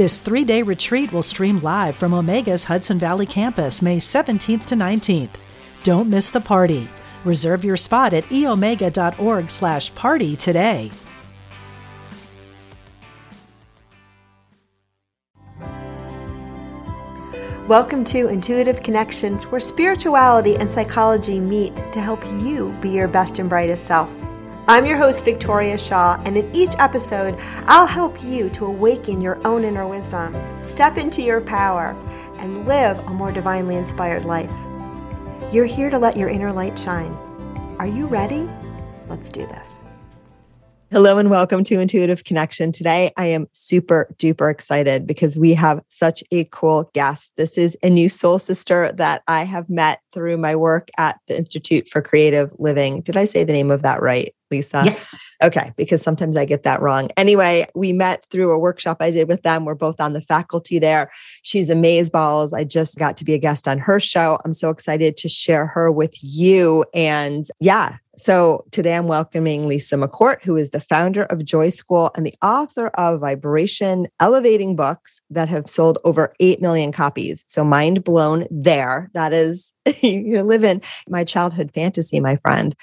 This three day retreat will stream live from Omega's Hudson Valley campus May 17th to 19th. Don't miss the party. Reserve your spot at eomega.org slash party today. Welcome to Intuitive Connection, where spirituality and psychology meet to help you be your best and brightest self. I'm your host, Victoria Shaw, and in each episode, I'll help you to awaken your own inner wisdom, step into your power, and live a more divinely inspired life. You're here to let your inner light shine. Are you ready? Let's do this. Hello and welcome to Intuitive Connection. Today, I am super duper excited because we have such a cool guest. This is a new soul sister that I have met through my work at the Institute for Creative Living. Did I say the name of that right, Lisa? Yes. Okay, because sometimes I get that wrong. Anyway, we met through a workshop I did with them. We're both on the faculty there. She's amaze balls. I just got to be a guest on her show. I'm so excited to share her with you. And yeah, so today I'm welcoming Lisa McCourt, who is the founder of Joy School and the author of Vibration Elevating books that have sold over 8 million copies. So mind blown there. That is, you're living my childhood fantasy, my friend.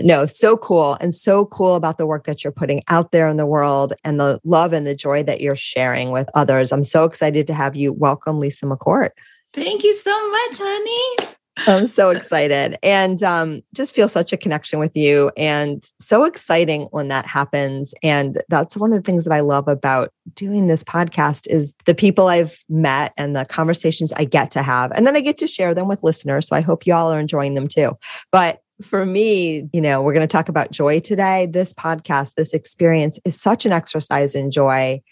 No, so cool and so cool about the work that you're putting out there in the world and the love and the joy that you're sharing with others. I'm so excited to have you. Welcome, Lisa McCourt. Thank you so much, honey. I'm so excited and um, just feel such a connection with you and so exciting when that happens. And that's one of the things that I love about doing this podcast is the people I've met and the conversations I get to have. And then I get to share them with listeners. So I hope you all are enjoying them too. But for me, you know, we're going to talk about joy today. This podcast, this experience is such an exercise in joy.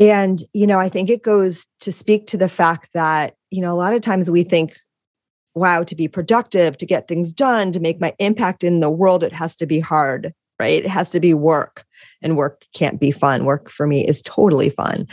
And, you know, I think it goes to speak to the fact that, you know, a lot of times we think wow, to be productive, to get things done, to make my impact in the world, it has to be hard, right? It has to be work. And work can't be fun. Work for me is totally fun.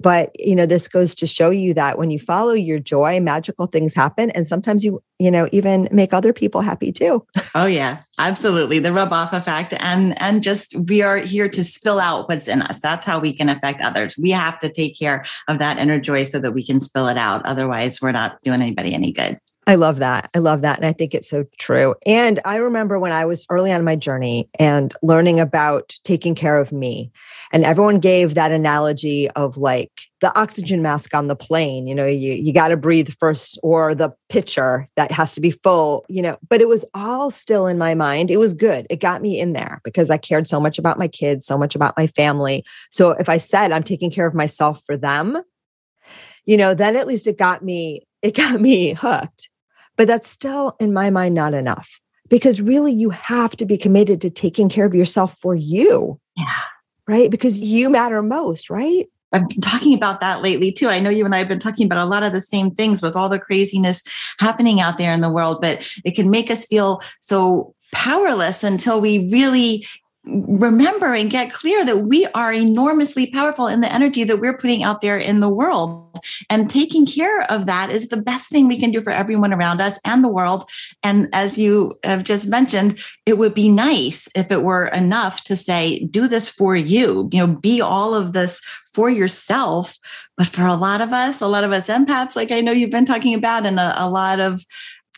But, you know, this goes to show you that when you follow your joy, magical things happen. And sometimes you, you know, even make other people happy too. Oh yeah, absolutely. The rub off effect. And and just we are here to spill out what's in us. That's how we can affect others. We have to take care of that inner joy so that we can spill it out. Otherwise, we're not doing anybody any good. I love that. I love that. And I think it's so true. And I remember when I was early on my journey and learning about taking care of me, and everyone gave that analogy of like the oxygen mask on the plane, you know, you, you got to breathe first, or the pitcher that has to be full, you know, but it was all still in my mind. It was good. It got me in there because I cared so much about my kids, so much about my family. So if I said I'm taking care of myself for them, you know, then at least it got me, it got me hooked but that's still, in my mind, not enough because really you have to be committed to taking care of yourself for you. Yeah. Right. Because you matter most, right? I've been talking about that lately too. I know you and I have been talking about a lot of the same things with all the craziness happening out there in the world, but it can make us feel so powerless until we really remember and get clear that we are enormously powerful in the energy that we're putting out there in the world. And taking care of that is the best thing we can do for everyone around us and the world. And as you have just mentioned, it would be nice if it were enough to say, do this for you, you know, be all of this for yourself. But for a lot of us, a lot of us empaths, like I know you've been talking about, and a, a lot of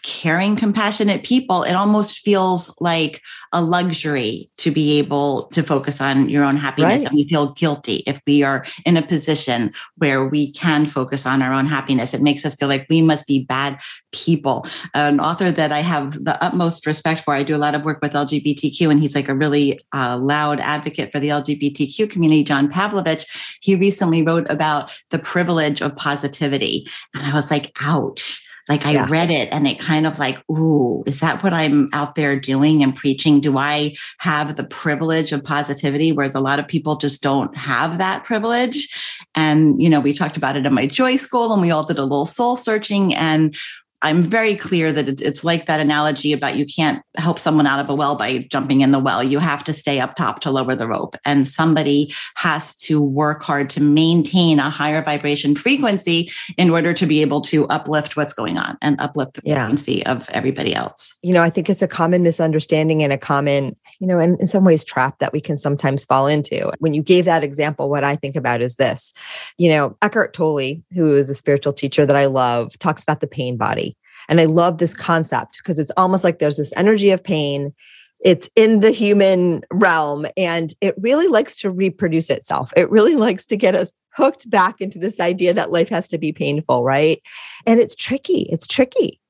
caring, compassionate people, it almost feels like a luxury to be able to focus on your own happiness. Right. And we feel guilty if we are in a position where we can focus on our own happiness. It makes us feel like we must be bad people. An author that I have the utmost respect for, I do a lot of work with LGBTQ, and he's like a really uh, loud advocate for the LGBTQ community, John Pavlovitz. He recently wrote about the privilege of positivity. And I was like, ouch Like I yeah. read it and it kind of like, ooh, is that what I'm out there doing and preaching? Do I have the privilege of positivity? Whereas a lot of people just don't have that privilege. And, you know, we talked about it in my joy school and we all did a little soul searching and I'm very clear that it's, it's like that analogy about you can't help someone out of a well by jumping in the well. You have to stay up top to lower the rope. And somebody has to work hard to maintain a higher vibration frequency in order to be able to uplift what's going on and uplift the yeah. frequency of everybody else. You know, I think it's a common misunderstanding and a common, you know, and in some ways trap that we can sometimes fall into. When you gave that example, what I think about is this. You know, Eckhart Tolle, who is a spiritual teacher that I love, talks about the pain body and I love this concept because it's almost like there's this energy of pain. It's in the human realm and it really likes to reproduce itself. It really likes to get us hooked back into this idea that life has to be painful, right? And it's tricky. It's tricky.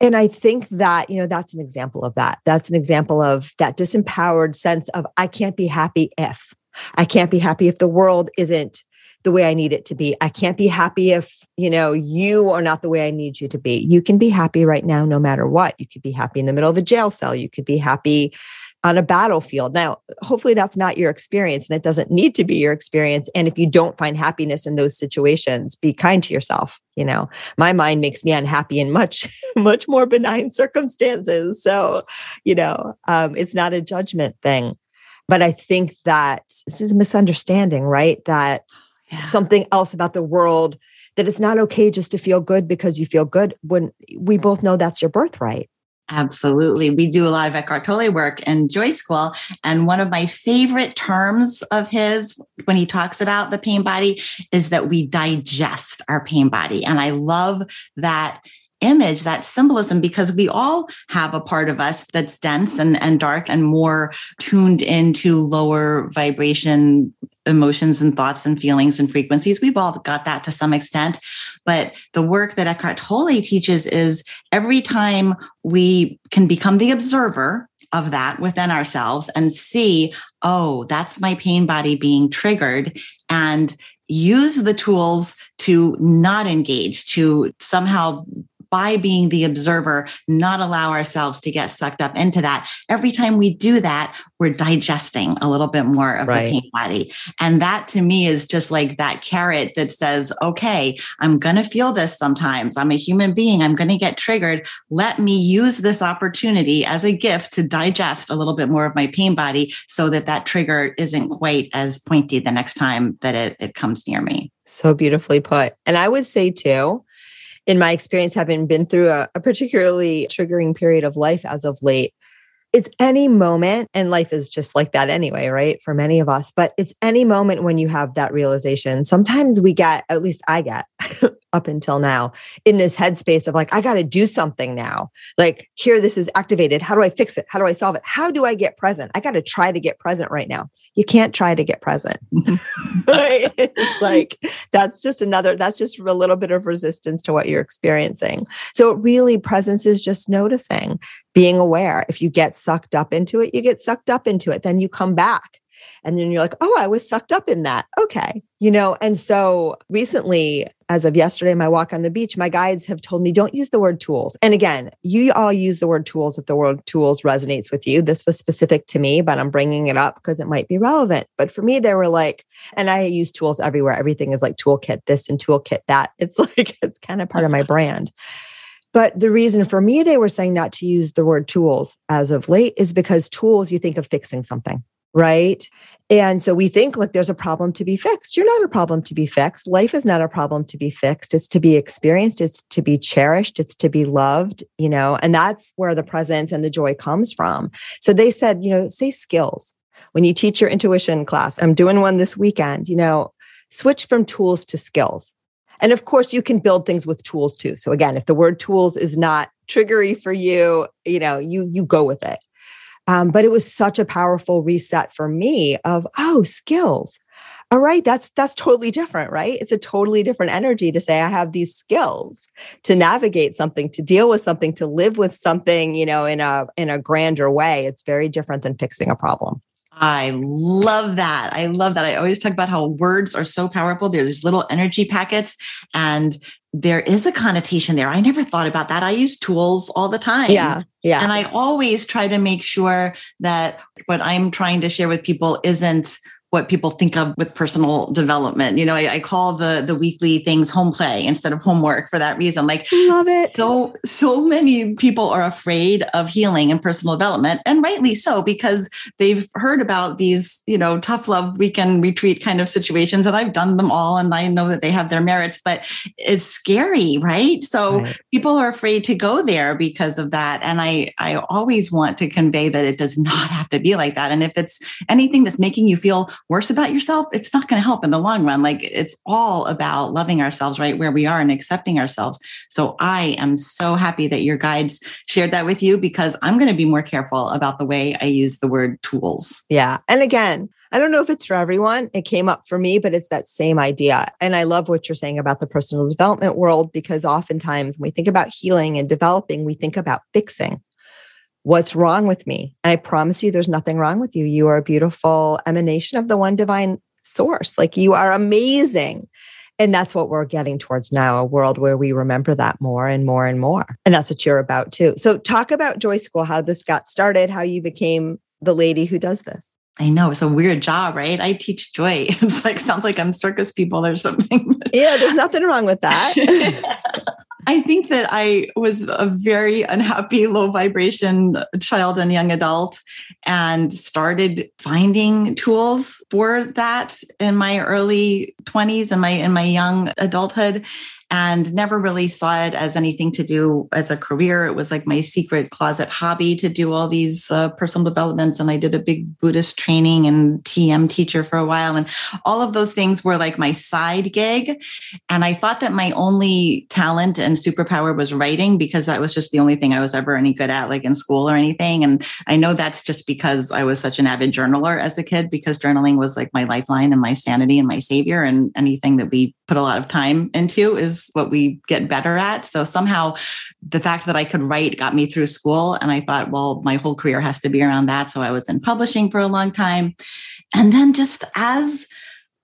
And I think that, you know, that's an example of that. That's an example of that disempowered sense of I can't be happy if. I can't be happy if the world isn't the way I need it to be. I can't be happy if, you know, you are not the way I need you to be. You can be happy right now, no matter what. You could be happy in the middle of a jail cell. You could be happy on a battlefield. Now, hopefully that's not your experience and it doesn't need to be your experience. And if you don't find happiness in those situations, be kind to yourself. You know, my mind makes me unhappy in much, much more benign circumstances. So, you know, um, it's not a judgment thing. But I think that this is a misunderstanding, right? That yeah. something else about the world that it's not okay just to feel good because you feel good when we both know that's your birthright. Absolutely. We do a lot of Eckhart Tolle work in Joy School. And one of my favorite terms of his when he talks about the pain body is that we digest our pain body. And I love that image, that symbolism, because we all have a part of us that's dense and, and dark and more tuned into lower vibration emotions and thoughts and feelings and frequencies. We've all got that to some extent. But the work that Eckhart Tolle teaches is every time we can become the observer of that within ourselves and see, oh, that's my pain body being triggered. And use the tools to not engage, to somehow by being the observer, not allow ourselves to get sucked up into that. Every time we do that, we're digesting a little bit more of right. the pain body. And that to me is just like that carrot that says, okay, I'm going to feel this sometimes. I'm a human being. I'm going to get triggered. Let me use this opportunity as a gift to digest a little bit more of my pain body so that that trigger isn't quite as pointy the next time that it, it comes near me. So beautifully put. And I would say too, in my experience, having been through a, a particularly triggering period of life as of late, it's any moment, and life is just like that anyway, right? For many of us, but it's any moment when you have that realization. Sometimes we get, at least I get, up until now in this headspace of like, I got to do something now. Like, here, this is activated. How do I fix it? How do I solve it? How do I get present? I got to try to get present right now. You can't try to get present. Like, that's just another, that's just a little bit of resistance to what you're experiencing. So, it really, presence is just noticing, being aware. If you get sucked up into it, you get sucked up into it. Then you come back and then you're like, oh, I was sucked up in that. Okay. You know, and so recently, as of yesterday, my walk on the beach, my guides have told me don't use the word tools. And again, you all use the word tools if the word tools resonates with you. This was specific to me, but I'm bringing it up because it might be relevant. But for me, they were like, and I use tools everywhere. Everything is like toolkit this and toolkit that. It's like, it's kind of part of my brand. But the reason for me, they were saying not to use the word tools as of late is because tools, you think of fixing something right? And so we think like there's a problem to be fixed. You're not a problem to be fixed. Life is not a problem to be fixed. It's to be experienced, it's to be cherished, it's to be loved, you know, and that's where the presence and the joy comes from. So they said, you know, say skills. When you teach your intuition class, I'm doing one this weekend, you know, switch from tools to skills. And of course, you can build things with tools too. So again, if the word tools is not triggery for you, you know, you you go with it. Um, but it was such a powerful reset for me of, oh, skills. All right, that's that's totally different, right? It's a totally different energy to say I have these skills to navigate something, to deal with something, to live with something, you know, in a in a grander way. It's very different than fixing a problem. I love that. I love that. I always talk about how words are so powerful. They're these little energy packets, and there is a connotation there. I never thought about that. I use tools all the time. Yeah. Yeah. And I always try to make sure that what I'm trying to share with people isn't what people think of with personal development. You know, I, I, call the the weekly things home play instead of homework for that reason. Like love it. So so many people are afraid of healing and personal development, and rightly so, because they've heard about these, you know, tough love weekend retreat kind of situations, and I've done them all and I know that they have their merits, but it's scary, right? So right. people are afraid to go there because of that. And I I always want to convey that it does not have to be like that. And if it's anything that's making you feel worse about yourself, it's not going to help in the long run. Like it's all about loving ourselves right where we are and accepting ourselves. So I am so happy that your guides shared that with you because I'm going to be more careful about the way I use the word tools. Yeah. And again, I don't know if it's for everyone. It came up for me, but it's that same idea. And I love what you're saying about the personal development world because oftentimes when we think about healing and developing, we think about fixing. What's wrong with me? And I promise you, there's nothing wrong with you. You are a beautiful emanation of the one divine source. Like you are amazing. And that's what we're getting towards now a world where we remember that more and more and more. And that's what you're about too. So, talk about Joy School, how this got started, how you became the lady who does this. I know it's a weird job, right? I teach joy. It's like sounds like I'm circus people or something. yeah, there's nothing wrong with that. I that I was a very unhappy, low vibration child and young adult and started finding tools for that in my early 20s and my in my young adulthood and never really saw it as anything to do as a career. It was like my secret closet hobby to do all these uh, personal developments. And I did a big Buddhist training and TM teacher for a while. And all of those things were like my side gig. And I thought that my only talent and superpower was writing because that was just the only thing I was ever any good at, like in school or anything. And I know that's just because I was such an avid journaler as a kid, because journaling was like my lifeline and my sanity and my savior. And anything that we put a lot of time into is what we get better at. So somehow the fact that I could write got me through school. And I thought, well, my whole career has to be around that. So I was in publishing for a long time. And then just as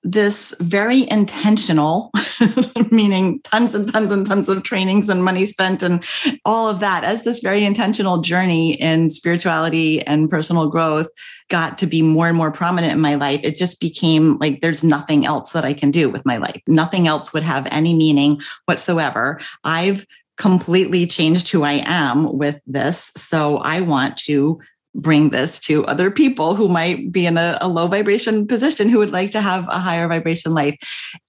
this very intentional, meaning tons and tons and tons of trainings and money spent and all of that, as this very intentional journey in spirituality and personal growth got to be more and more prominent in my life, it just became like there's nothing else that I can do with my life. Nothing else would have any meaning whatsoever. I've completely changed who I am with this. So I want to bring this to other people who might be in a, a, low vibration position who would like to have a higher vibration life.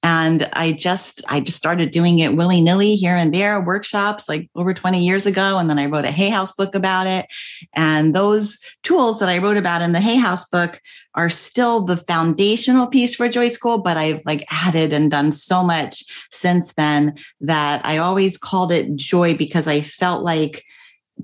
And i just i just started doing it willy-nilly here and there workshops like over 20 years ago. And then i wrote a hay house book about it. And those tools that i wrote about in the hay house book are still the foundational piece for joy school but i've like added and done so much since then that i always called it joy because i felt like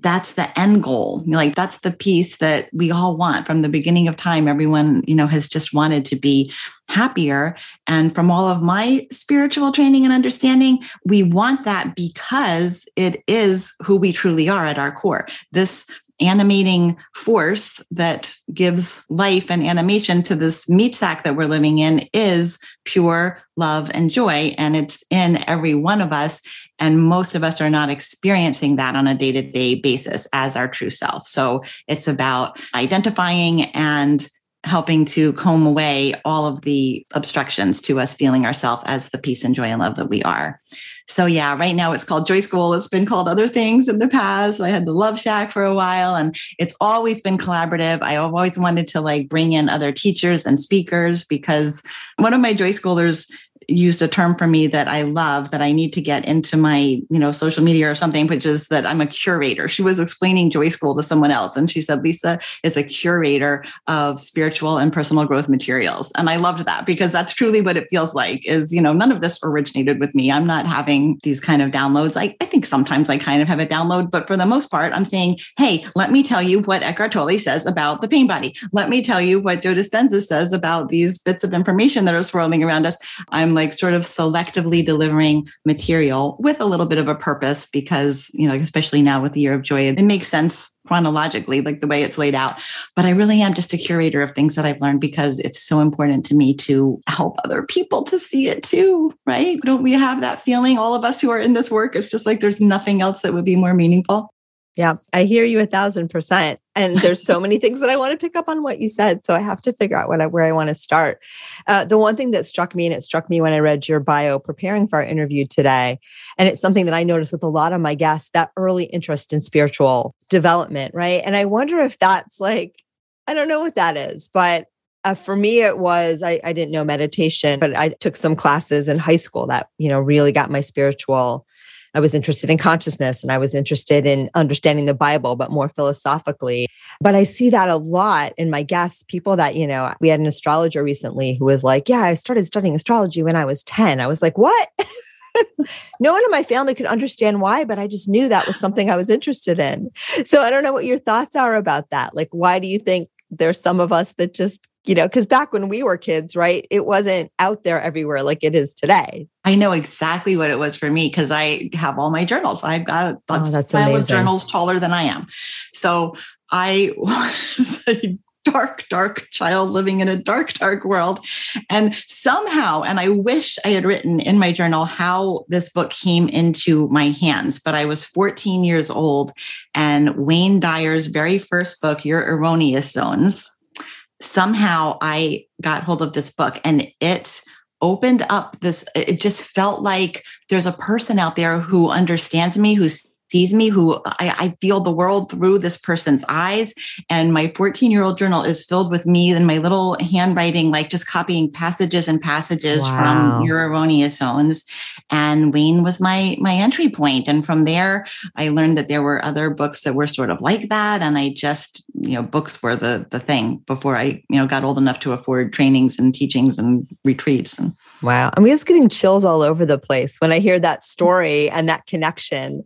that's the end goal. Like that's the piece that we all want. From the beginning of time everyone you know has just wanted to be happier. And from all of my spiritual training and understanding we want that because it is who we truly are at our core. This animating force that gives life and animation to this meat sack that we're living in is pure love and joy. And it's in every one of us and most of us are not experiencing that on a day to day basis as our true self. So it's about identifying and helping to comb away all of the obstructions to us feeling ourselves as the peace and joy and love that we are. So yeah, right now it's called Joy School. It's been called other things in the past. I had the Love Shack for a while and it's always been collaborative. I have always wanted to like bring in other teachers and speakers because one of my Joy Schoolers used a term for me that I love that I need to get into my, you know, social media or something, which is that I'm a curator. She was explaining Joy School to someone else. And she said, Lisa is a curator of spiritual and personal growth materials. And I loved that because that's truly what it feels like is, you know, none of this originated with me. I'm not having these kind of downloads. I, I think sometimes I kind of have a download, but for the most part, I'm saying, hey, let me tell you what Eckhart Tolle says about the pain body. Let me tell you what Joe Dispenza says about these bits of information that are swirling around us. I'm like sort of selectively delivering material with a little bit of a purpose because, you know, especially now with the year of joy, it makes sense chronologically, like the way it's laid out. But I really am just a curator of things that I've learned because it's so important to me to help other people to see it too, right? Don't we have that feeling? All of us who are in this work, it's just like there's nothing else that would be more meaningful. Yeah, I hear you a thousand percent. And there's so many things that I want to pick up on what you said. So I have to figure out what I, where I want to start. Uh, the one thing that struck me, and it struck me when I read your bio preparing for our interview today, and it's something that I noticed with a lot of my guests that early interest in spiritual development, right? And I wonder if that's like, I don't know what that is, but uh, for me, it was I, I didn't know meditation, but I took some classes in high school that you know really got my spiritual I was interested in consciousness and I was interested in understanding the Bible, but more philosophically. But I see that a lot in my guests, people that, you know, we had an astrologer recently who was like, Yeah, I started studying astrology when I was 10. I was like, What? no one in my family could understand why, but I just knew that was something I was interested in. So I don't know what your thoughts are about that. Like, why do you think there's some of us that just you know, because back when we were kids, right, it wasn't out there everywhere like it is today. I know exactly what it was for me because I have all my journals. I've got a oh, that's amazing. of journals taller than I am. So I was a dark, dark child living in a dark, dark world. And somehow, and I wish I had written in my journal how this book came into my hands, but I was 14 years old and Wayne Dyer's very first book, Your Erroneous Zones, somehow I got hold of this book and it opened up this it just felt like there's a person out there who understands me who's sees me, who I, I, feel the world through this person's eyes. And my 14 year old journal is filled with me and my little handwriting, like just copying passages and passages wow. from your erroneous zones. And Wayne was my my entry point. And from there, I learned that there were other books that were sort of like that. And I just, you know, books were the the thing before I, you know, got old enough to afford trainings and teachings and retreats. And Wow. I'm just getting chills all over the place when I hear that story and that connection.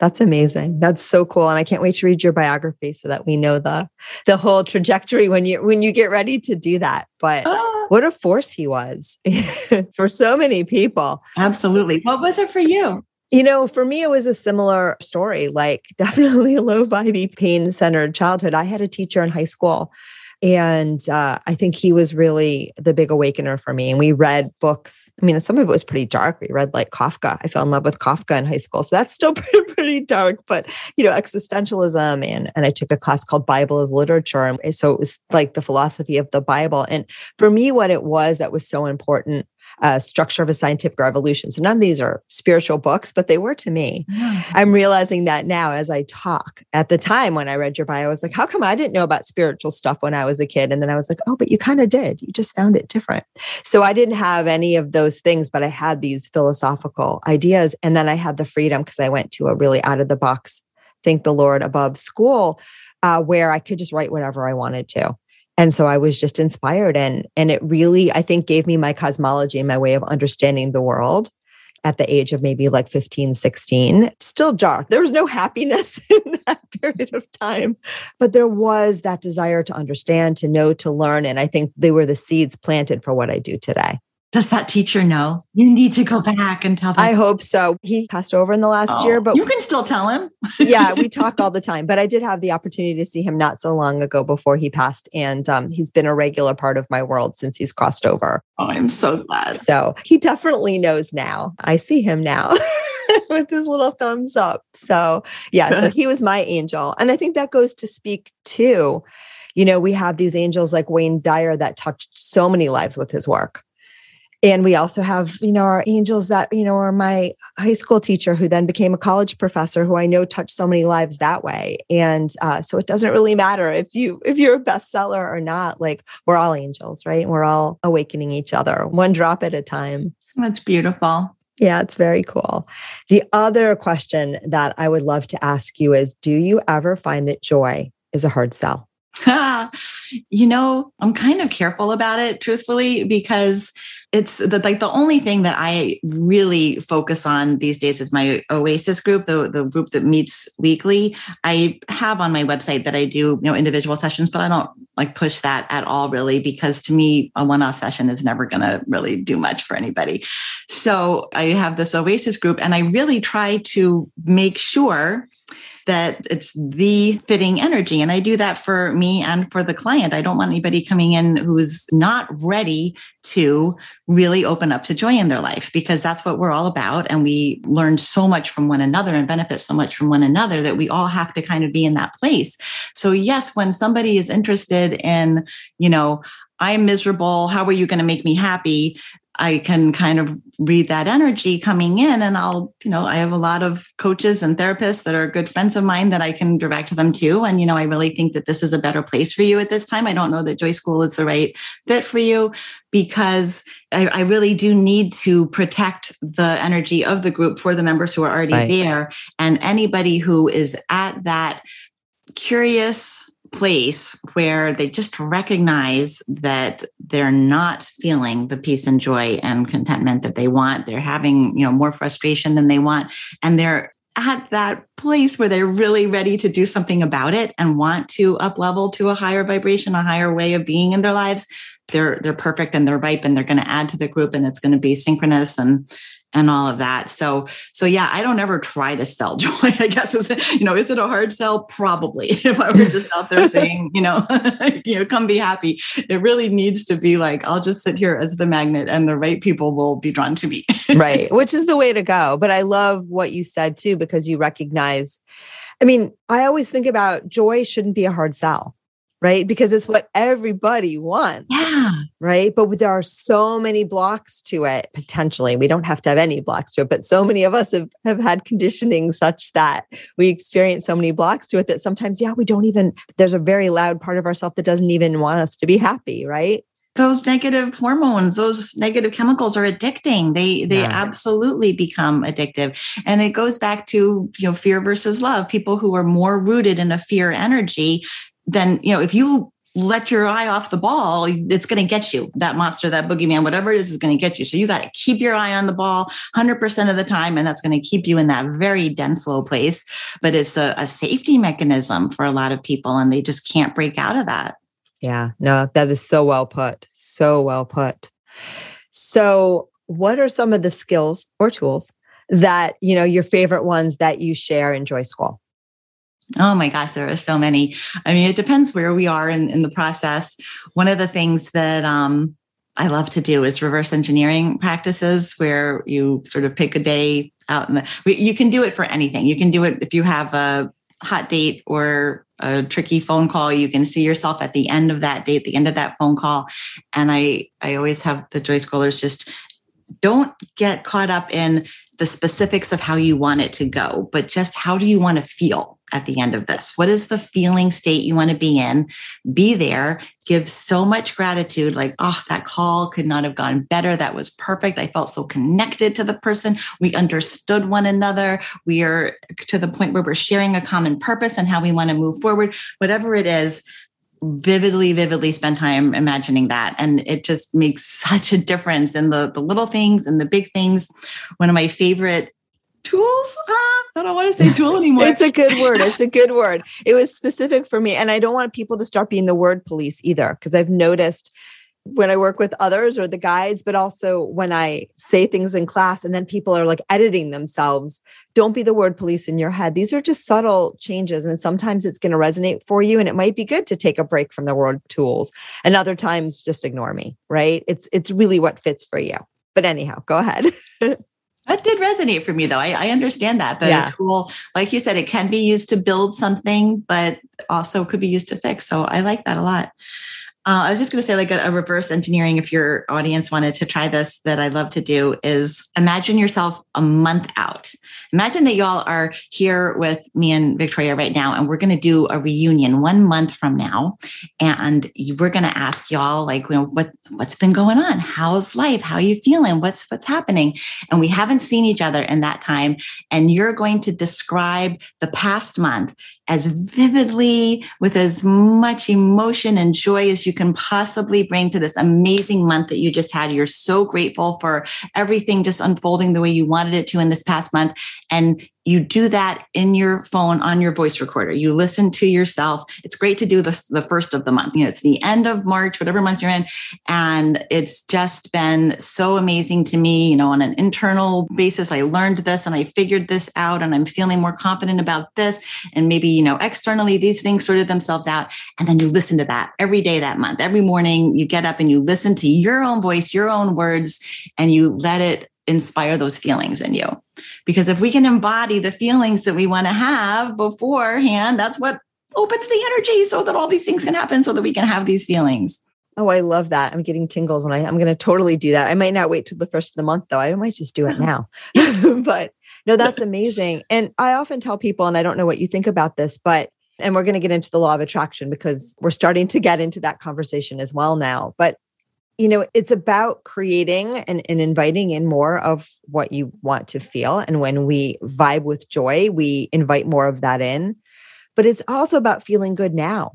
That's amazing. That's so cool. And I can't wait to read your biography so that we know the the whole trajectory when you when you get ready to do that. But ah. what a force he was for so many people. Absolutely. What was it for you? You know, for me, it was a similar story, like definitely a low vibe, pain centered childhood. I had a teacher in high school and uh, I think he was really the big awakener for me. And we read books. I mean, some of it was pretty dark. We read like Kafka. I fell in love with Kafka in high school. So that's still pretty, pretty dark, but you know, existentialism. And, and I took a class called Bible as Literature. And so it was like the philosophy of the Bible. And for me, what it was that was so important uh, structure of a scientific revolution. So none of these are spiritual books, but they were to me. I'm realizing that now as I talk. At the time when I read your bio, I was like, how come I didn't know about spiritual stuff when I was a kid? And then I was like, oh, but you kind of did. You just found it different. So I didn't have any of those things, but I had these philosophical ideas. And then I had the freedom because I went to a really out of the box, thank the Lord above school. Uh, where I could just write whatever I wanted to and so i was just inspired and and it really i think gave me my cosmology and my way of understanding the world at the age of maybe like 15 16 still dark. There was no happiness in that period of time but there was that desire to understand to know to learn and i think they were the seeds planted for what i do today does that teacher know? You need to go back and tell them. I hope so. He passed over in the last oh, year, but you can still tell him. yeah, we talk all the time. But I did have the opportunity to see him not so long ago before he passed. And um, he's been a regular part of my world since he's crossed over. Oh, I'm so glad. So he definitely knows now. I see him now. with his little thumbs up. So, yeah, so he was my angel. And I think that goes to speak to, you know, we have these angels like Wayne Dyer that touched so many lives with his work and we also have you know our angels that you know are my high school teacher who then became a college professor who i know touched so many lives that way. And uh, so it doesn't really matter if you if you're a bestseller or not. Like we're all angels right? We're all awakening each other one drop at a time. That's beautiful. Yeah, it's very cool. The other question that I would love to ask you is Do you ever find that joy is a hard sell? You know, I'm kind of careful about it, truthfully, because it's the, like the only thing that I really focus on these days is my Oasis group, the, the group that meets weekly. I have on my website that I do, you know, individual sessions, but I don't like push that at all really, because to me, a one-off session is never going to really do much for anybody. So I have this Oasis group and I really try to make sure that it's the fitting energy. And I do that for me and for the client. I don't want anybody coming in who's not ready to really open up to joy in their life because that's what we're all about. And we learn so much from one another and benefit so much from one another that we all have to kind of be in that place. So, yes, when somebody is interested in, you know, I'm miserable. How are you going to make me happy? I can kind of read that energy coming in and I'll, you know, I have a lot of coaches and therapists that are good friends of mine that I can direct them to. And, you know, I really think that this is a better place for you at this time. I don't know that Joy School is the right fit for you because I, I really do need to protect the energy of the group for the members who are already right. there. And anybody who is at that curious, place where they just recognize that they're not feeling the peace and joy and contentment that they want. They're having you know more frustration than they want. And they're at that place where they're really ready to do something about it and want to up level to a higher vibration a higher way of being in their lives. They're they're perfect and they're ripe and they're going to add to the group and it's going to be synchronous and and all of that. So, so yeah, I don't ever try to sell joy. I guess is you know, is it a hard sell? Probably. If I were just out there saying, you know, you know, come be happy, it really needs to be like I'll just sit here as the magnet, and the right people will be drawn to me. right, which is the way to go. But I love what you said too because you recognize. I mean, I always think about joy shouldn't be a hard sell right? Because it's what everybody wants. Yeah. Right. But there are so many blocks to it potentially. We don't have to have any blocks to it, but so many of us have, have had conditioning such that we experience so many blocks to it that sometimes, yeah, we don't even, there's a very loud part of ourselves that doesn't even want us to be happy. Right. Those negative hormones, those negative chemicals are addicting. They they yeah. absolutely become addictive. And it goes back to, you know, fear versus love. People who are more rooted in a fear energy then you know if you let your eye off the ball, it's going to get you. That monster, that boogeyman, whatever it is, is going to get you. So you got to keep your eye on the ball 100% of the time. And that's going to keep you in that very dense, low place. But it's a, a safety mechanism for a lot of people, and they just can't break out of that. Yeah, no, that is so well put. So well put. So, what are some of the skills or tools that, you know, your favorite ones that you share in Joy School? Oh my gosh, there are so many. I mean, it depends where we are in, in the process. One of the things that um, I love to do is reverse engineering practices where you sort of pick a day out the, you can do it for anything. You can do it if you have a hot date or a tricky phone call you can see yourself at the end of that date the end of that phone call and i i always have the joy scholars just don't get caught up in the specifics of how you want it to go but just how do you want to feel at the end of this? What is the feeling state you want to be in? Be there, give so much gratitude like, oh, that call could not have gone better. That was perfect. I felt so connected to the person. We understood one another. We are to the point where we're sharing a common purpose and how we want to move forward. Whatever it is, vividly vividly spend time imagining that and it just makes such a difference in the the little things and the big things one of my favorite tools. Ah, I don't want to say tool anymore. it's a good word. It's a good word. It was specific for me. And I don't want people to start being the word police either, because I've noticed when I work with others or the guides, but also when I say things in class and then people are like editing themselves. Don't be the word police in your head. These are just subtle changes. And sometimes it's going to resonate for you. And it might be good to take a break from the word tools. And other times just ignore me, right? It's it's really what fits for you. But anyhow, go ahead. That did resonate for me, though. I, I understand that. The yeah. tool, like you said, it can be used to build something, but also could be used to fix. So I like that a lot. Uh, I was just going to say, like a, a, reverse engineering, if your audience wanted to try this, that I love to do is imagine yourself a month out. Imagine that y'all are here with me and Victoria right now, and we're going to do a reunion one month from now. And we're going to ask y'all, like, you know, what, what's been going on? How's life? How are you feeling? What's, what's happening? And we haven't seen each other in that time. And you're going to describe the past month as vividly with as much emotion and joy as you can possibly bring to this amazing month that you just had. You're so grateful for everything just unfolding the way you wanted it to in this past month. And you do that in your phone on your voice recorder. You listen to yourself. It's great to do this the first of the month. You know, it's the end of March, whatever month you're in. And it's just been so amazing to me, you know, on an internal basis. I learned this and I figured this out and I'm feeling more confident about this. And maybe, you know, externally, these things sorted themselves out. And then you listen to that every day that month. Every morning you get up and you listen to your own voice, your own words, and you let it inspire those feelings in you. Because if we can embody the feelings that we want to have beforehand, that's what opens the energy so that all these things can happen so that we can have these feelings. Oh, I love that. I'm getting tingles when I, I'm going to totally do that. I might not wait till the first of the month though. I might just do it now. but no, that's amazing. And I often tell people, and I don't know what you think about this, but and we're going to get into the law of attraction because we're starting to get into that conversation as well now. But you know, it's about creating and, and, inviting in more of what you want to feel. And when we vibe with joy, we invite more of that in. But it's also about feeling good now.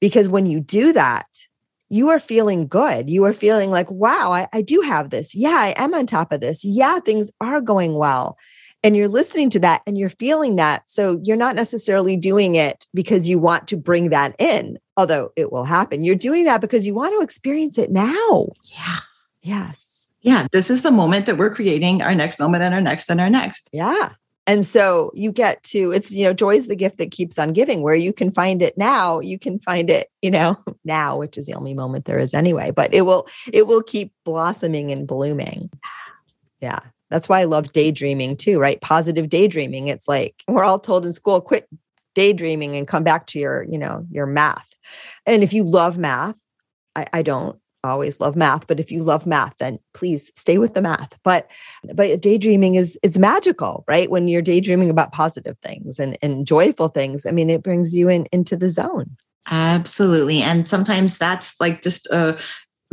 Because when you do that, you are feeling good. You are feeling like, wow, I, I do have this. Yeah, I am on top of this. Yeah, things are going well and you're listening to that and you're feeling that. So you're not necessarily doing it because you want to bring that in, although it will happen. You're doing that because you want to experience it now. Yeah. Yes. Yeah. This is the moment that we're creating our next moment and our next and our next. Yeah. And so you get to, it's, you know, joy is the gift that keeps on giving, where you can find it now, you can find it, you know, now, which is the only moment there is anyway, but it will, it will keep blossoming and blooming. Yeah. That's why I love daydreaming too, right? Positive daydreaming. It's like we're all told in school, quit daydreaming and come back to your, you know, your math. And if you love math, I, I don't always love math, but if you love math, then please stay with the math. But but daydreaming is it's magical, right? When you're daydreaming about positive things and, and joyful things, I mean, it brings you in into the zone. Absolutely. And sometimes that's like just a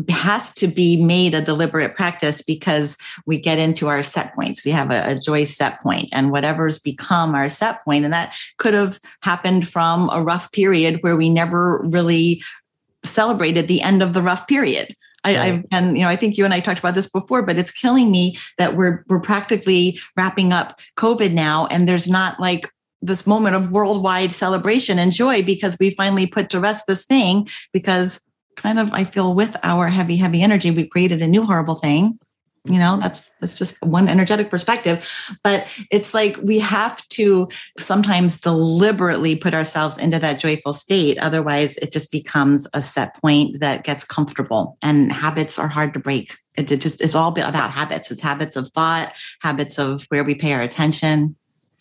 has to be made a deliberate practice because we get into our set points. We have a, a, joy set point and whatever's become our set point, And that could have happened from a rough period where we never really celebrated the end of the rough period. I, right. I, and you know I think you and I talked about this before, but it's killing me that we're we're practically wrapping up COVID now, and there's not like this moment of worldwide celebration and joy because we finally put to rest this thing because kind of i feel with our heavy heavy energy we've created a new horrible thing. You know that's that's just one energetic perspective. But it's like we have to sometimes deliberately put ourselves into that joyful state. Otherwise it just becomes a set point that gets comfortable and habits are hard to break. It, it just it's all about habits. It's habits of thought habits of where we pay our attention.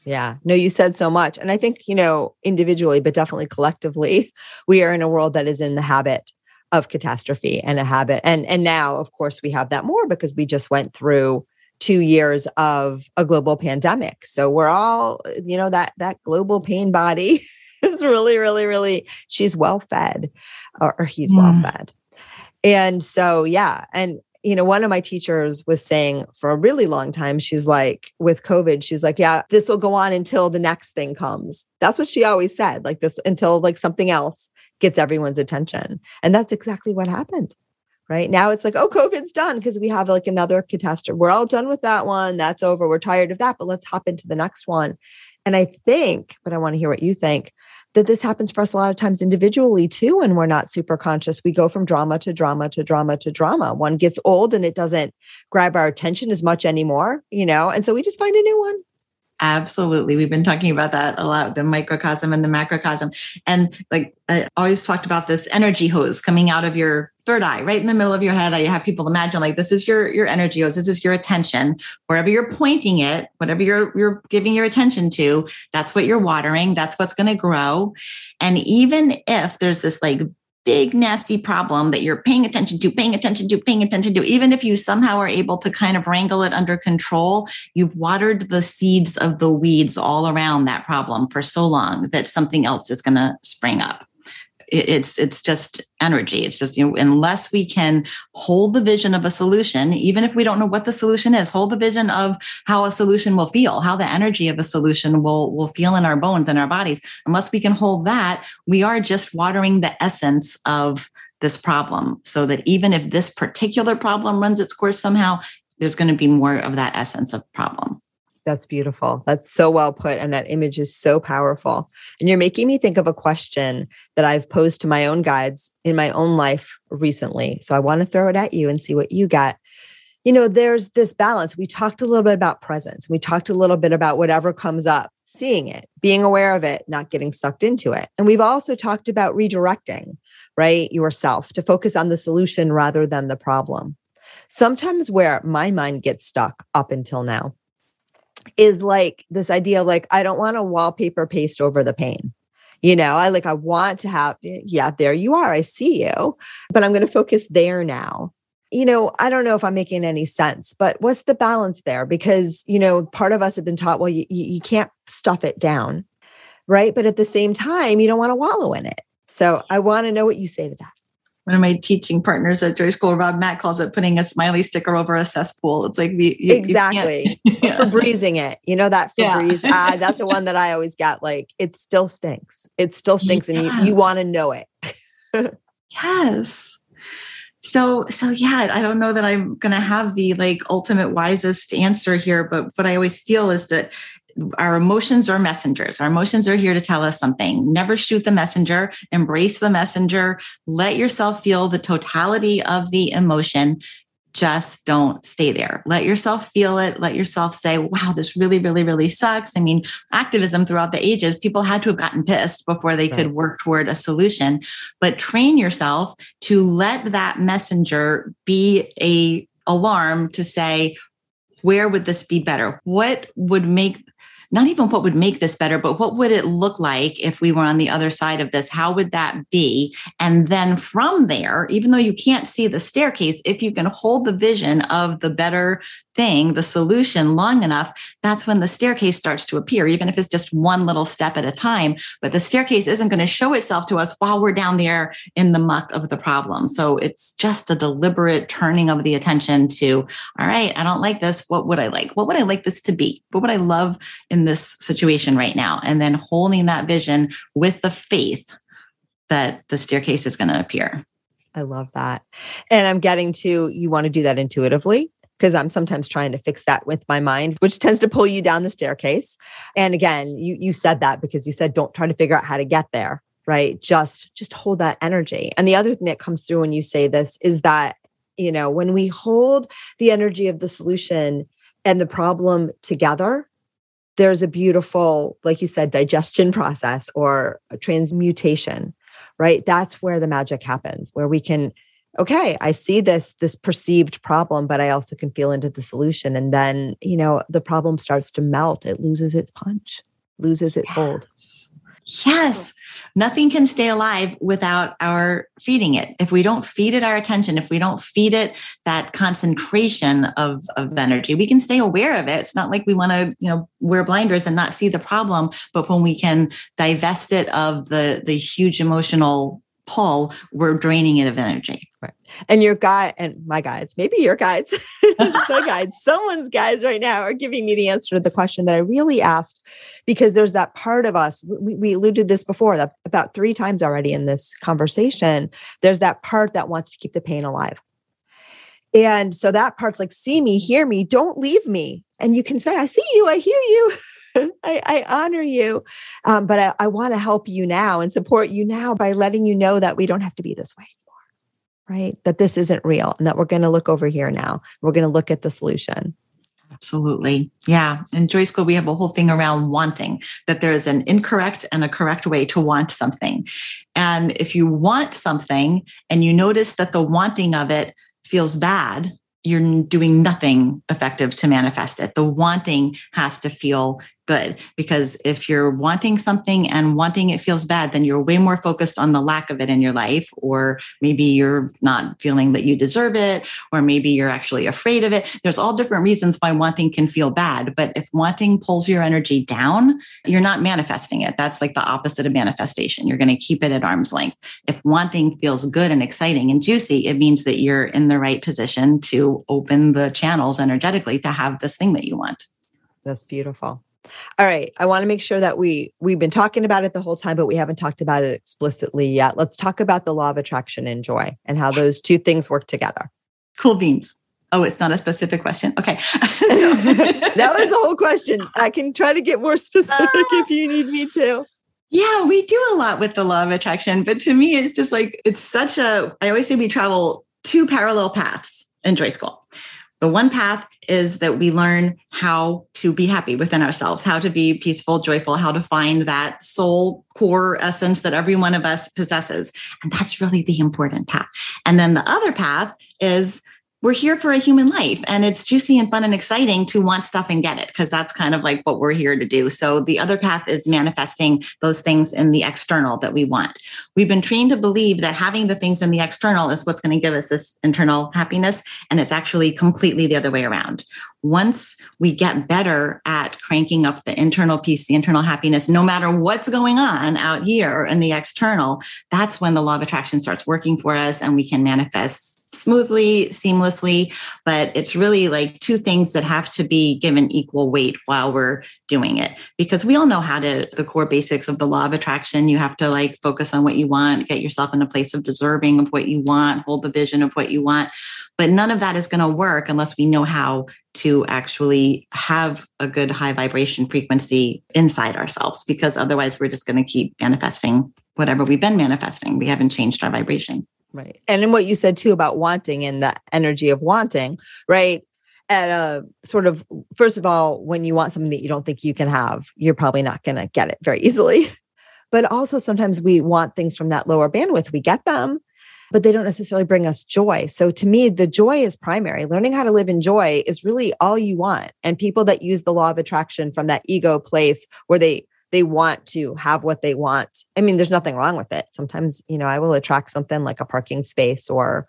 Yeah. No, you said so much. And I think, you know, individually, but definitely collectively, we are in a world that is in the habit of catastrophe and a habit. And and now, of course, we have that more because we just went through two years of a global pandemic. So we're all, you know, that that global pain body is really, really, really, she's well fed or, or he's yeah. well mm. fed. And so, yeah. And you know, one of my teachers was saying for a really long time, she's like, with COVID, she's like, yeah, this will go on until the next thing comes. That's what she always said, like this until like something else gets everyone's attention. And that's exactly what happened. Right now, it's like, oh, COVID's done because we have like another catastrophe. We're all done with that one. That's over. We're tired of that, but let's hop into the next one. And I think, but I want to hear what you think that this happens for us a lot of times individually too when we're not super conscious. We go from drama to drama to drama to drama. One gets old and it doesn't grab our attention as much anymore you know? And so we just find a new one Absolutely. We've been talking about that a lot the microcosm and the macrocosm. And like I always talked about this energy hose coming out of your third eye, right in the middle of your head. I have people imagine like this is your your energy hose, this is your attention. Wherever you're pointing it, whatever you're you're giving your attention to, that's what you're watering, that's what's going to grow. And even if there's this like big nasty problem that you're paying attention to paying attention to paying attention to. Even if you somehow are able to kind of wrangle it under control you've watered the seeds of the weeds all around that problem for so long that something else is going to spring up it's it's just energy. It's just you know unless we can hold the vision of a solution even if we don't know what the solution is hold the vision of how a solution will feel how the energy of a solution will will feel in our bones and our bodies unless we can hold that we are just watering the essence of this problem so that even if this particular problem runs its course somehow there's going to be more of that essence of problem that's beautiful. That's so well put. And that image is so powerful. And you're making me think of a question that I've posed to my own guides in my own life recently. So I want to throw it at you and see what you get. You know, there's this balance. We talked a little bit about presence. We talked a little bit about whatever comes up, seeing it, being aware of it, not getting sucked into it. And we've also talked about redirecting, right? Yourself to focus on the solution rather than the problem. Sometimes where my mind gets stuck up until now is like this idea like I don't want to wallpaper paste over the pain. You know, I like I want to have yeah, there you are. I see you, but I'm going to focus there now. You know, I don't know if I'm making any sense, but what's the balance there? Because, you know, part of us have been taught, well, you, you can't stuff it down, right? But at the same time, you don't want to wallow in it. So I want to know what you say to that one of my teaching partners at Joy School, Rob Matt, calls it putting a smiley sticker over a cesspool. It's like you, exactly you yeah. Febrezing it. You know that Febreze yeah. ad. That's the one that I always get. Like it still stinks. It still stinks, yes. and you, you want to know it. yes. So so yeah, I don't know that I'm going to have the like ultimate wisest answer here, but what I always feel is that our emotions are messengers. Our emotions are here to tell us something. Never shoot the messenger, embrace the messenger, let yourself feel the totality of the emotion. Just don't stay there. Let yourself feel it. Let yourself say, wow, this really, really, really sucks. I mean, activism throughout the ages, people had to have gotten pissed before they right. could work toward a solution. But train yourself to let that messenger be a alarm to say, where would this be better? What would make not even what would make this better, but what would it look like if we were on the other side of this? How would that be? And then from there, even though you can't see the staircase, if you can hold the vision of the better thing, the solution long enough, that's when the staircase starts to appear, even if it's just one little step at a time. But the staircase isn't going to show itself to us while we're down there in the muck of the problem. So it's just a deliberate turning of the attention to, all right, I don't like this. What would I like? What would I like this to be? What would I love in this situation right now? And then holding that vision with the faith that the staircase is going to appear. I love that. And I'm getting to you want to do that intuitively because I'm sometimes trying to fix that with my mind, which tends to pull you down the staircase. And again, you you said that because you said don't try to figure out how to get there, right? Just just hold that energy. And the other thing that comes through when you say this is that, you know, when we hold the energy of the solution and the problem together, there's a beautiful, like you said, digestion process or transmutation, right? That's where the magic happens, where we can okay i see this this perceived problem but i also can feel into the solution. And then you know the problem starts to melt. It loses its punch loses its hold yes. Nothing can stay alive without our feeding it. If we don't feed it our attention if we don't feed it that concentration of, of energy we can stay aware of it. It's not like we want to you know wear blinders and not see the problem but when we can divest it of the the huge emotional pull, we're draining it of energy. Right. And your guy and my guides, maybe your guides, the guides, someone's guides right now are giving me the answer to the question that I really asked because there's that part of us. We, we alluded this before that about three times already in this conversation. There's that part that wants to keep the pain alive. And so that part's like, see me, hear me, don't leave me. And you can say, I see you, I hear you. I, I, honor you, um, but I, I want to help you now and support you now by letting you know that we don't have to be this way right? That this isn't real and that we're going to look over here now. We're going to look at the solution. Absolutely. Yeah. In Joy School, we have a whole thing around wanting, that there is an incorrect and a correct way to want something. And if you want something and you notice that the wanting of it feels bad, you're doing nothing effective to manifest it. The wanting has to feel good because if you're wanting something and wanting it feels bad, then you're way more focused on the lack of it in your life. Or maybe you're not feeling that you deserve it, or maybe you're actually afraid of it. There's all different reasons why wanting can feel bad. But if wanting pulls your energy down, you're not manifesting it. That's like the opposite of manifestation. You're going to keep it at arm's length. If wanting feels good and exciting and juicy, it means that you're in the right position to open the channels energetically to have this thing that you want. That's beautiful. All right, I want to make sure that we we've been talking about it the whole time but we haven't talked about it explicitly yet. Let's talk about the law of attraction and joy and how those two things work together. Cool beans. Oh, it's not a specific question. Okay. that was the whole question. I can try to get more specific if you need me to. Yeah, we do a lot with the law of attraction, but to me, it's just like, it's such a, I always say we travel two parallel paths in Joy School. The one path is that we learn how to be happy within ourselves, how to be peaceful, joyful, how to find that soul core essence that every one of us possesses. And that's really the important path. And then the other path is we're here for a human life and it's juicy and fun and exciting to want stuff and get it because that's kind of like what we're here to do. So the other path is manifesting those things in the external that we want. We've been trained to believe that having the things in the external is what's going to give us this internal happiness. And it's actually completely the other way around. Once we get better at cranking up the internal piece, the internal happiness, no matter what's going on out here in the external, that's when the law of attraction starts working for us and we can manifest smoothly, seamlessly, but it's really like two things that have to be given equal weight while we're doing it. Because we all know how to, the core basics of the law of attraction. You have to like focus on what you want, get yourself in a place of deserving of what you want, hold the vision of what you want. But none of that is going to work unless we know how to actually have a good high vibration frequency inside ourselves, because otherwise we're just going to keep manifesting whatever we've been manifesting. We haven't changed our vibration. Right. And in what you said too about wanting and the energy of wanting, right? At a sort of, first of all, when you want something that you don't think you can have, you're probably not going to get it very easily. But also sometimes we want things from that lower bandwidth. We get them, but they don't necessarily bring us joy. So to me, the joy is primary. Learning how to live in joy is really all you want. And people that use the law of attraction from that ego place where they they want to have what they want. I mean, there's nothing wrong with it. Sometimes, you know, I will attract something like a parking space or,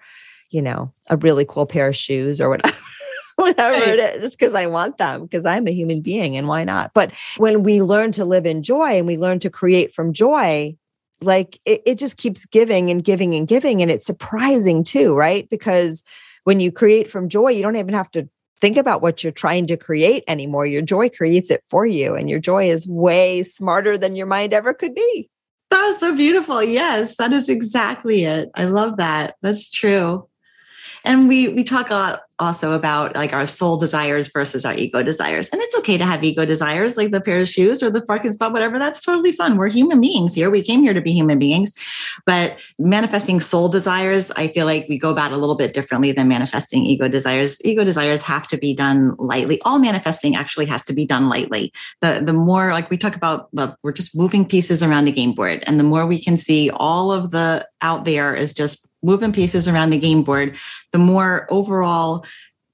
you know, a really cool pair of shoes or whatever. whatever right. it is, just because I want them, because I'm a human being and why not? But when we learn to live in joy and we learn to create from joy, like it, it just keeps giving and giving and giving. And it's surprising too, right? Because when you create from joy, you don't even have to think about what you're trying to create anymore. Your joy creates it for you, and your joy is way smarter than your mind ever could be. That was so beautiful. Yes, that is exactly it. I love that. That's true. And we we talk a lot also about like our soul desires versus our ego desires. And it's okay to have ego desires, like the pair of shoes or the parking spot, whatever. That's totally fun. We're human beings here. We came here to be human beings. But manifesting soul desires, I feel like we go about a little bit differently than manifesting ego desires. Ego desires have to be done lightly. All manifesting actually has to be done lightly. The the more like we talk about, well, we're just moving pieces around the game board. And the more we can see all of the out there is just moving pieces around the game board, the more overall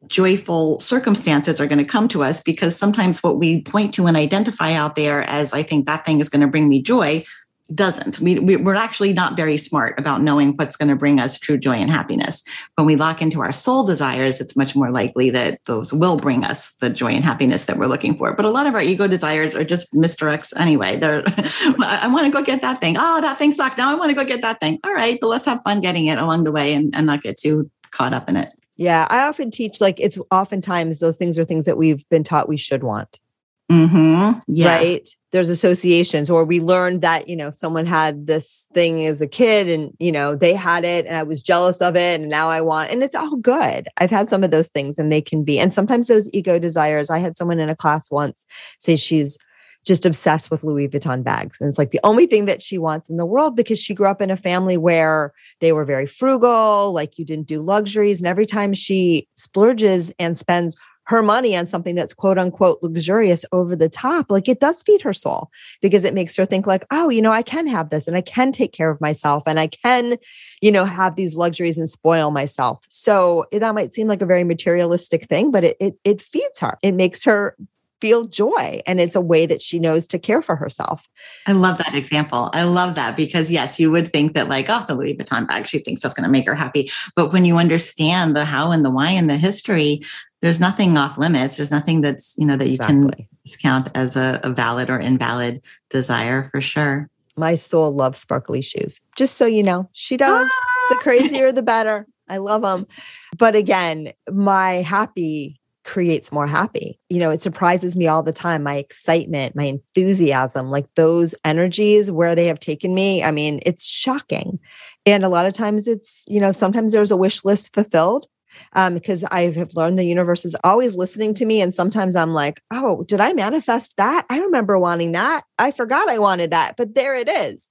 joyful circumstances are going to come to us because sometimes what we point to and identify out there as I think that thing is going to bring me joy doesn't. We, we, are actually not very smart about knowing what's going to bring us true joy and happiness. When we lock into our soul desires, it's much more likely that those will bring us the joy and happiness that we're looking for. But a lot of our ego desires are just misdirects anyway. They're, I want to go get that thing. Oh, that thing sucked. Now I want to go get that thing. All right, but let's have fun getting it along the way and, and not get too caught up in it. Yeah, I often teach like it's oftentimes those things are things that we've been taught we should want. Mm-hmm. Yes. Right. There's associations, or we learned that, you know, someone had this thing as a kid and, you know, they had it and I was jealous of it and now I want, and it's all good. I've had some of those things and they can be, and sometimes those ego desires. I had someone in a class once say she's just obsessed with Louis Vuitton bags. And it's like the only thing that she wants in the world because she grew up in a family where they were very frugal, like you didn't do luxuries. And every time she splurges and spends her money on something that's quote unquote luxurious over the top, like it does feed her soul because it makes her think like, oh, you know, I can have this and I can take care of myself and I can, you know, have these luxuries and spoil myself. So eh, that might seem like a very materialistic thing, but it it, it feeds her. It makes her feel joy. And it's a way that she knows to care for herself. I love that example. I love that because, yes, you would think that, like, oh, the Louis Vuitton bag, she thinks that's going to make her happy. But when you understand the how and the why and the history, there's nothing off limits. There's nothing that's, you know, that you exactly. can discount as a, a valid or invalid desire for sure. My soul loves sparkly shoes. Just so you know, she does. Ah! The crazier, the better. I love them. But again, my happy creates more happy. You know, it surprises me all the time. My excitement, my enthusiasm, like those energies where they have taken me. I mean, it's shocking. And a lot of times it's, you know, sometimes there's a wish list fulfilled um, because I have learned the universe is always listening to me. And sometimes I'm like, oh, did I manifest that? I remember wanting that. I forgot I wanted that, but there it is.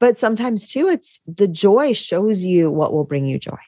But sometimes too, it's the joy shows you what will bring you joy.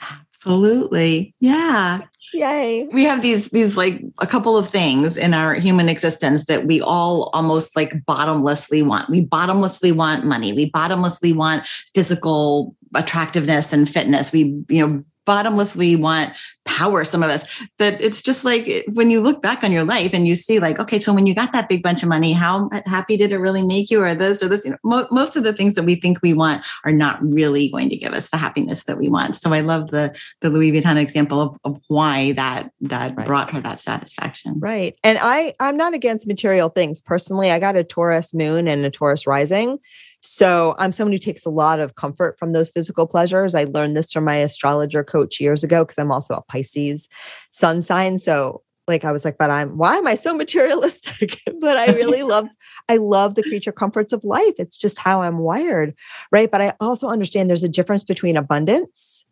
Absolutely. Yeah. Yay. We have these these like a couple of things in our human existence that we all almost like bottomlessly want. We bottomlessly want money. We bottomlessly want physical attractiveness and fitness. We, you know, bottomlessly want power some of us that it's just like eh, when you look back on your life and you see like okay so when you got that big bunch of money how happy did it really make you or this or this you know mo- most of the things that we think we want are not really going to give us the happiness that we want. So i love the the louis vuitton example of, of why that that right. brought her that satisfaction. Right. And i i'm not against material things. Personally i got a taurus moon and a taurus rising so I'm someone who takes a lot of comfort from those physical pleasures. I learned this from my astrologer coach years ago because I'm also a Pisces sun sign. So like I was like, but I'm why am I so materialistic? but I really love, I love the creature comforts of life. It's just how I'm wired. Right. But I also understand there's a difference between abundance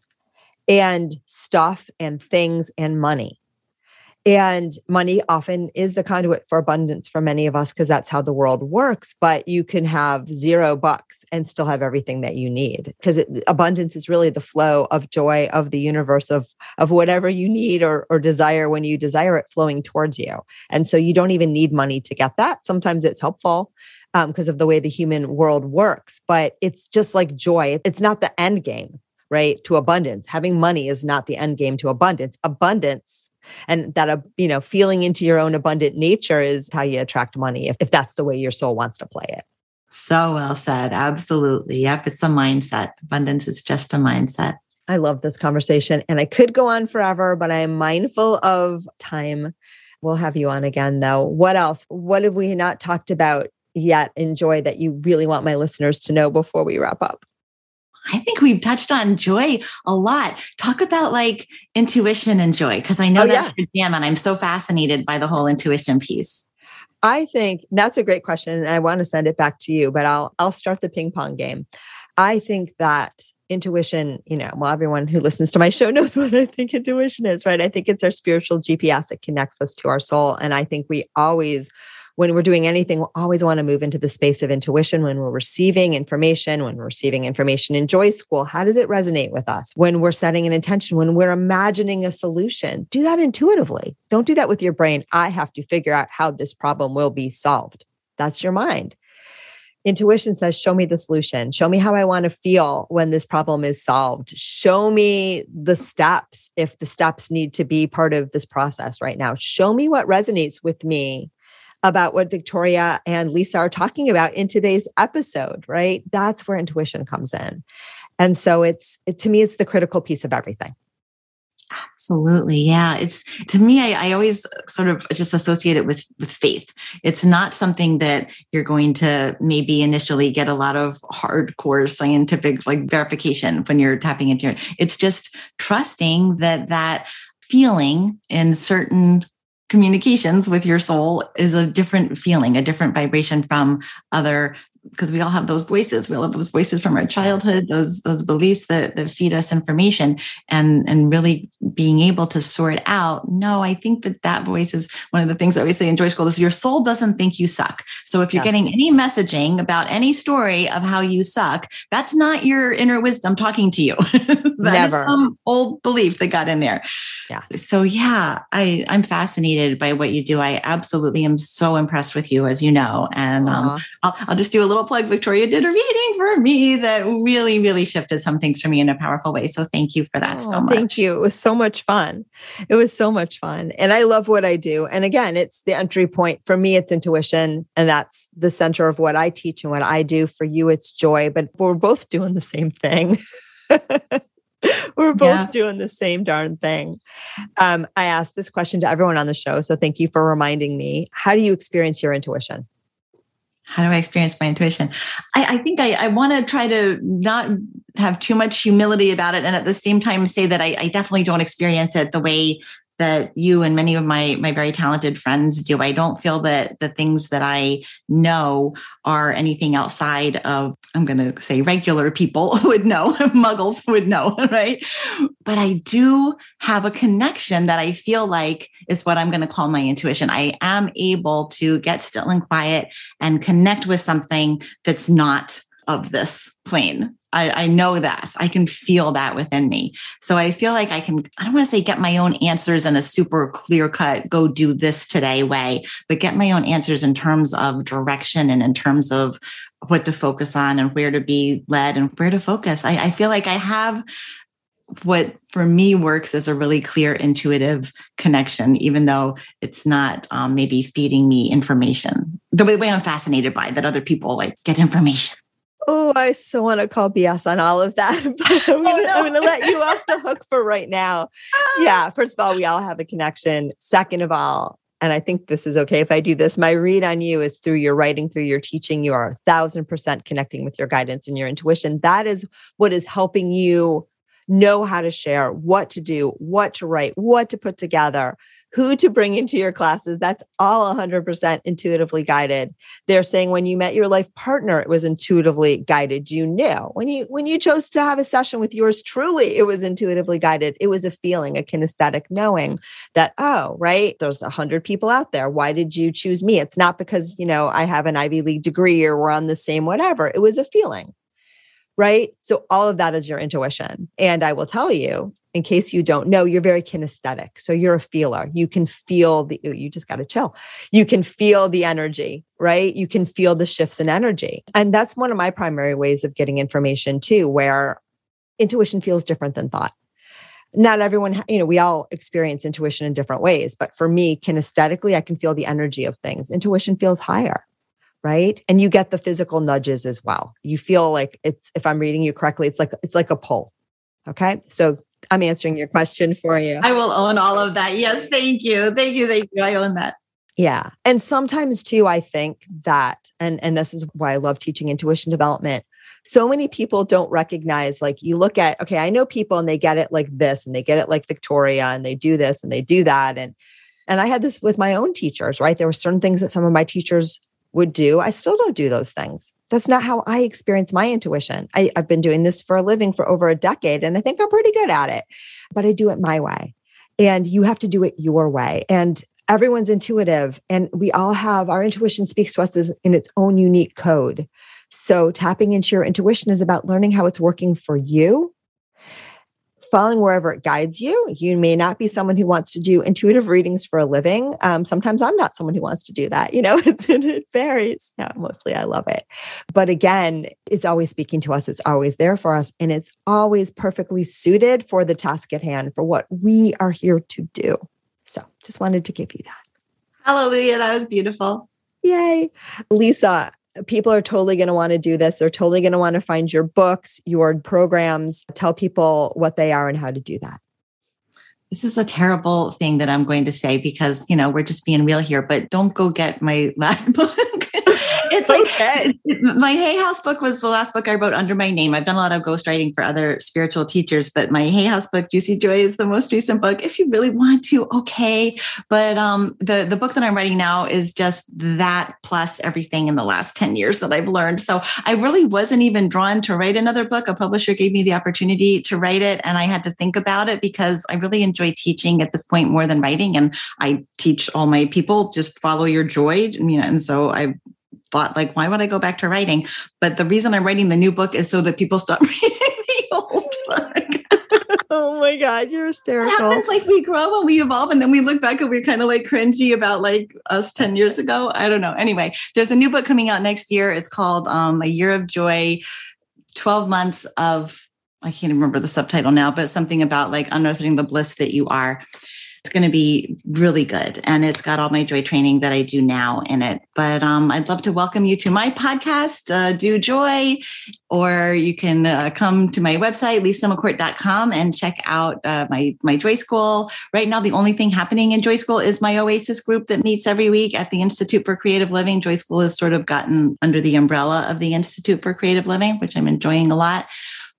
and stuff and things and money. And money often is the conduit for abundance for many of us because that's how the world works. But you can have zero bucks and still have everything that you need because abundance is really the flow of joy of the universe of of whatever you need or, or desire when you desire it flowing towards you. And so you don't even need money to get that. Sometimes it's helpful because um, of the way the human world works, but it's just like joy. It's not the end game right to abundance. Having money is not the end game to abundance. Abundance and that uh, you know feeling into your own abundant nature is how you attract money if, if that's the way your soul wants to play it. So well said. Absolutely. Yep it's a mindset. Abundance is just a mindset. I love this conversation and i could go on forever but i'm mindful of time. We'll have you on again though. What else? What have we not talked about yet enjoy that you really want my listeners to know before we wrap up I think we've touched on joy a lot. Talk about like intuition and joy, because I know oh, that's yeah. your jam, and I'm so fascinated by the whole intuition piece. I think that's a great question, and I want to send it back to you, but I'll I'll start the ping pong game. I think that intuition, you know, well, everyone who listens to my show knows what I think intuition is, right? I think it's our spiritual GPS. It connects us to our soul. And I think we always when we're doing anything, we'll always want to move into the space of intuition when we're receiving information, when we're receiving information in Joy School. How does it resonate with us? When we're setting an intention, when we're imagining a solution, do that intuitively. Don't do that with your brain. I have to figure out how this problem will be solved. That's your mind. Intuition says, Show me the solution. Show me how I want to feel when this problem is solved. Show me the steps if the steps need to be part of this process right now. Show me what resonates with me about what Victoria and Lisa are talking about in today's episode, right? That's where intuition comes in. And so it's it, to me, it's the critical piece of everything. Absolutely. Yeah. It's to me, I, I, always sort of just associate it with with faith. It's not something that you're going to maybe initially get a lot of hardcore scientific like verification when you're tapping into it. it's just trusting that that feeling in certain communications with your soul is a different feeling, a different vibration from other because we all have those voices. We all have those voices from our childhood, those those beliefs that that feed us information, and and really being able to sort out. No, I think that that voice is one of the things that we say in Joy School is your soul doesn't think you suck. So if you're yes. getting any messaging about any story of how you suck, that's not your inner wisdom talking to you. that Never. some old belief that got in there. Yeah. So yeah, I I'm fascinated by what you do. I absolutely am so impressed with you, as you know, and um, I'll, I'll just do a little little plug. Victoria did a reading for me that really, really shifted some things for me in a powerful way. So thank you for that oh, so much. Thank you. It was so much fun. It was so much fun. And I love what I do. And again, it's the entry point. For me, it's intuition. And that's the center of what I teach and what I do. For you, it's joy. But we're both doing the same thing. We're both yeah. doing the same darn thing. Um, I asked this question to everyone on the show. So thank you for reminding me. How do you experience your intuition? How do I experience my intuition? I, I think I, I want to try to not have too much humility about it and at the same time say that I, I definitely don't experience it the way that you and many of my my very talented friends do. I don't feel that the things that I know are anything outside of I'm going to say regular people would know, muggles would know, right? But I do have a connection that I feel like is what I'm going to call my intuition. I am able to get still and quiet and connect with something that's not of this plane I, I, know that I can feel that within me. So I feel like I can, I don't want to say get my own answers in a super clear cut, go do this today way, but get my own answers in terms of direction and in terms of what to focus on and where to be led and where to focus. I, I feel like I have what for me works as a really clear intuitive connection, even though it's not um, maybe feeding me information the way, the way I'm fascinated by that other people like get information. Oh, I so want to call BS on all of that. But I'm going oh, no. to let you off the hook for right now. Yeah. First of all, we all have a connection. Second of all, and I think this is okay if I do this. My read on you is through your writing, through your teaching. You are a thousand percent connecting with your guidance and your intuition. That is what is helping you know how to share, what to do, what to write, what to put together who to bring into your classes. That's all 100% intuitively guided. They're saying when you met your life partner, it was intuitively guided. You knew when you when you chose to have a session with yours truly, it was intuitively guided. It was a feeling, a kinesthetic knowing that oh, right, there's a hundred people out there. Why did you choose me? It's not because you know I have an Ivy League degree or we're on the same whatever. It was a feeling right? So all of that is your intuition. And I will tell you, in case you don't know, you're very kinesthetic. So you're a feeler. You can feel the, you just got to chill. You can feel the energy, right? You can feel the shifts in energy. And that's one of my primary ways of getting information too, where intuition feels different than thought. Not everyone, you know, we all experience intuition in different ways. But for me, kinesthetically, I can feel the energy of things. Intuition feels higher right and you get the physical nudges as well you feel like it's if i'm reading you correctly it's like it's like a pull okay so i'm answering your question for you. I will own all of that. Yes thank you. Thank you thank you. I own that. Yeah. And sometimes too i think that and and this is why i love teaching intuition development so many people don't recognize like you look at okay i know people and they get it like this and they get it like victoria and they do this and they do that. And and i had this with my own teachers right? There were certain things that some of my teachers would do. I still don't do those things. That's not how I experience my intuition. I, have been doing this for a living for over a decade, and I think I'm pretty good at it, but I do it my way. And you have to do it your way. And everyone's intuitive, and we all have our intuition speaks to us in its own unique code. So, tapping into your intuition is about learning how it's working for you following wherever it guides you. You may not be someone who wants to do intuitive readings for a living. Um, sometimes I'm not someone who wants to do that. You know, it's, it varies. Yeah, mostly I love it. But again, it's always speaking to us. It's always there for us. And it's always perfectly suited for the task at hand, for what we are here to do. So just wanted to give you that. Hallelujah. That was beautiful. Yay. Lisa, people are totally going to want to do this. They're totally going to want to find your books, your programs, tell people what they are and how to do that. This is a terrible thing that I'm going to say because, you know, we're just being real here, but don't go get my last book okay. my Hay House book was the last book I wrote under my name. I've done a lot of ghostwriting for other spiritual teachers, but my Hay House book, Juicy Joy, is the most recent book. If you really want to, okay. But um, the the book that I'm writing now is just that plus everything in the last ten years that I've learned. So I really wasn't even drawn to write another book. A publisher gave me the opportunity to write it, and I had to think about it because I really enjoy teaching at this point more than writing, and I teach all my people just follow your joy, you know. And so I thought like why would i go back to writing but the reason i'm writing the new book is so that people stop reading the old book oh my God, you're hysterical. It happens like we grow and we evolve, and then we look back and we're kind of like cringy about like us 10 years ago. I don't know. Anyway, there's a new book coming out next year. It's called um, A Year of Joy 12 Months of, I can't remember the subtitle now, but something about like unearthing the bliss that you are. Going to be really good. And it's got all my joy training that I do now in it. But um, I'd love to welcome you to my podcast, uh, Do Joy, or you can uh, come to my website, lisamccourt.com, and check out uh, my, my Joy School. Right now, the only thing happening in Joy School is my Oasis group that meets every week at the Institute for Creative Living. Joy School has sort of gotten under the umbrella of the Institute for Creative Living, which I'm enjoying a lot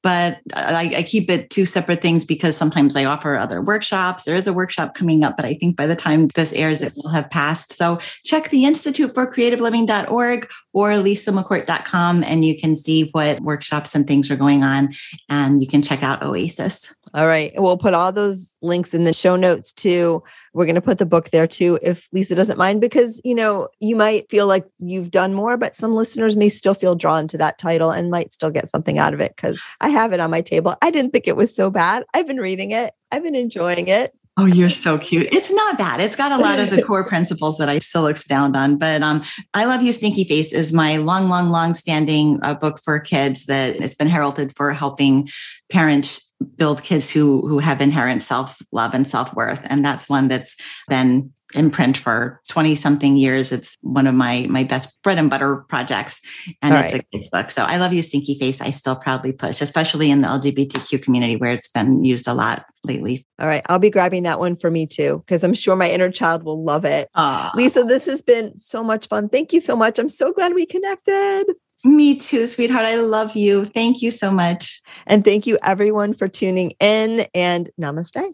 but I, I, keep it two separate things because sometimes I offer other workshops. There is a workshop coming up, but I think by the time this airs, it will have passed. So check the Institute for Creative Living.org or lisamccourt.com and you can see what workshops and things are going on. And you can check out Oasis. All right. We'll put all those links in the show notes too. We're going to put the book there too, if Lisa doesn't mind, because, you know, you might feel like you've done more, but some listeners may still feel drawn to that title and might still get something out of it because I have it on my table. I didn't think it was so bad. I've been reading it, I've been enjoying it. Oh, you're so cute. It's not bad. It's got a lot of the core principles that I still expound on. But um, I Love You Stinky Face is my long, long, long standing uh, book for kids that it's been heralded for helping parents build kids who who have inherent self love and self worth, and that's one that's been in print for 20 something years. It's one of my my best bread and butter projects. And All it's right. a kids book. So I love you, Stinky Face. I still proudly push, especially in the LGBTQ community where it's been used a lot lately. All right. I'll be grabbing that one for me too, because I'm sure my inner child will love it. Aww. Lisa, this has been so much fun. Thank you so much. I'm so glad we connected. Me too, sweetheart. I love you. Thank you so much. And thank you, everyone, for tuning in and namaste.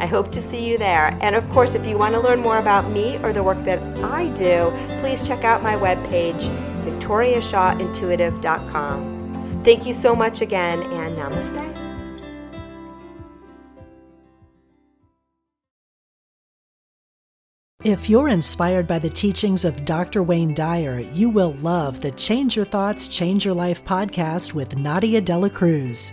I hope to see you there. And of course, if you want to learn more about me or the work that I do, please check out my webpage, victoriashawintuitive.com. Thank you so much again, and namaste. If you're inspired by the teachings of Dr. Wayne Dyer, you will love the Change Your Thoughts, Change Your Life podcast with Nadia Dela Cruz.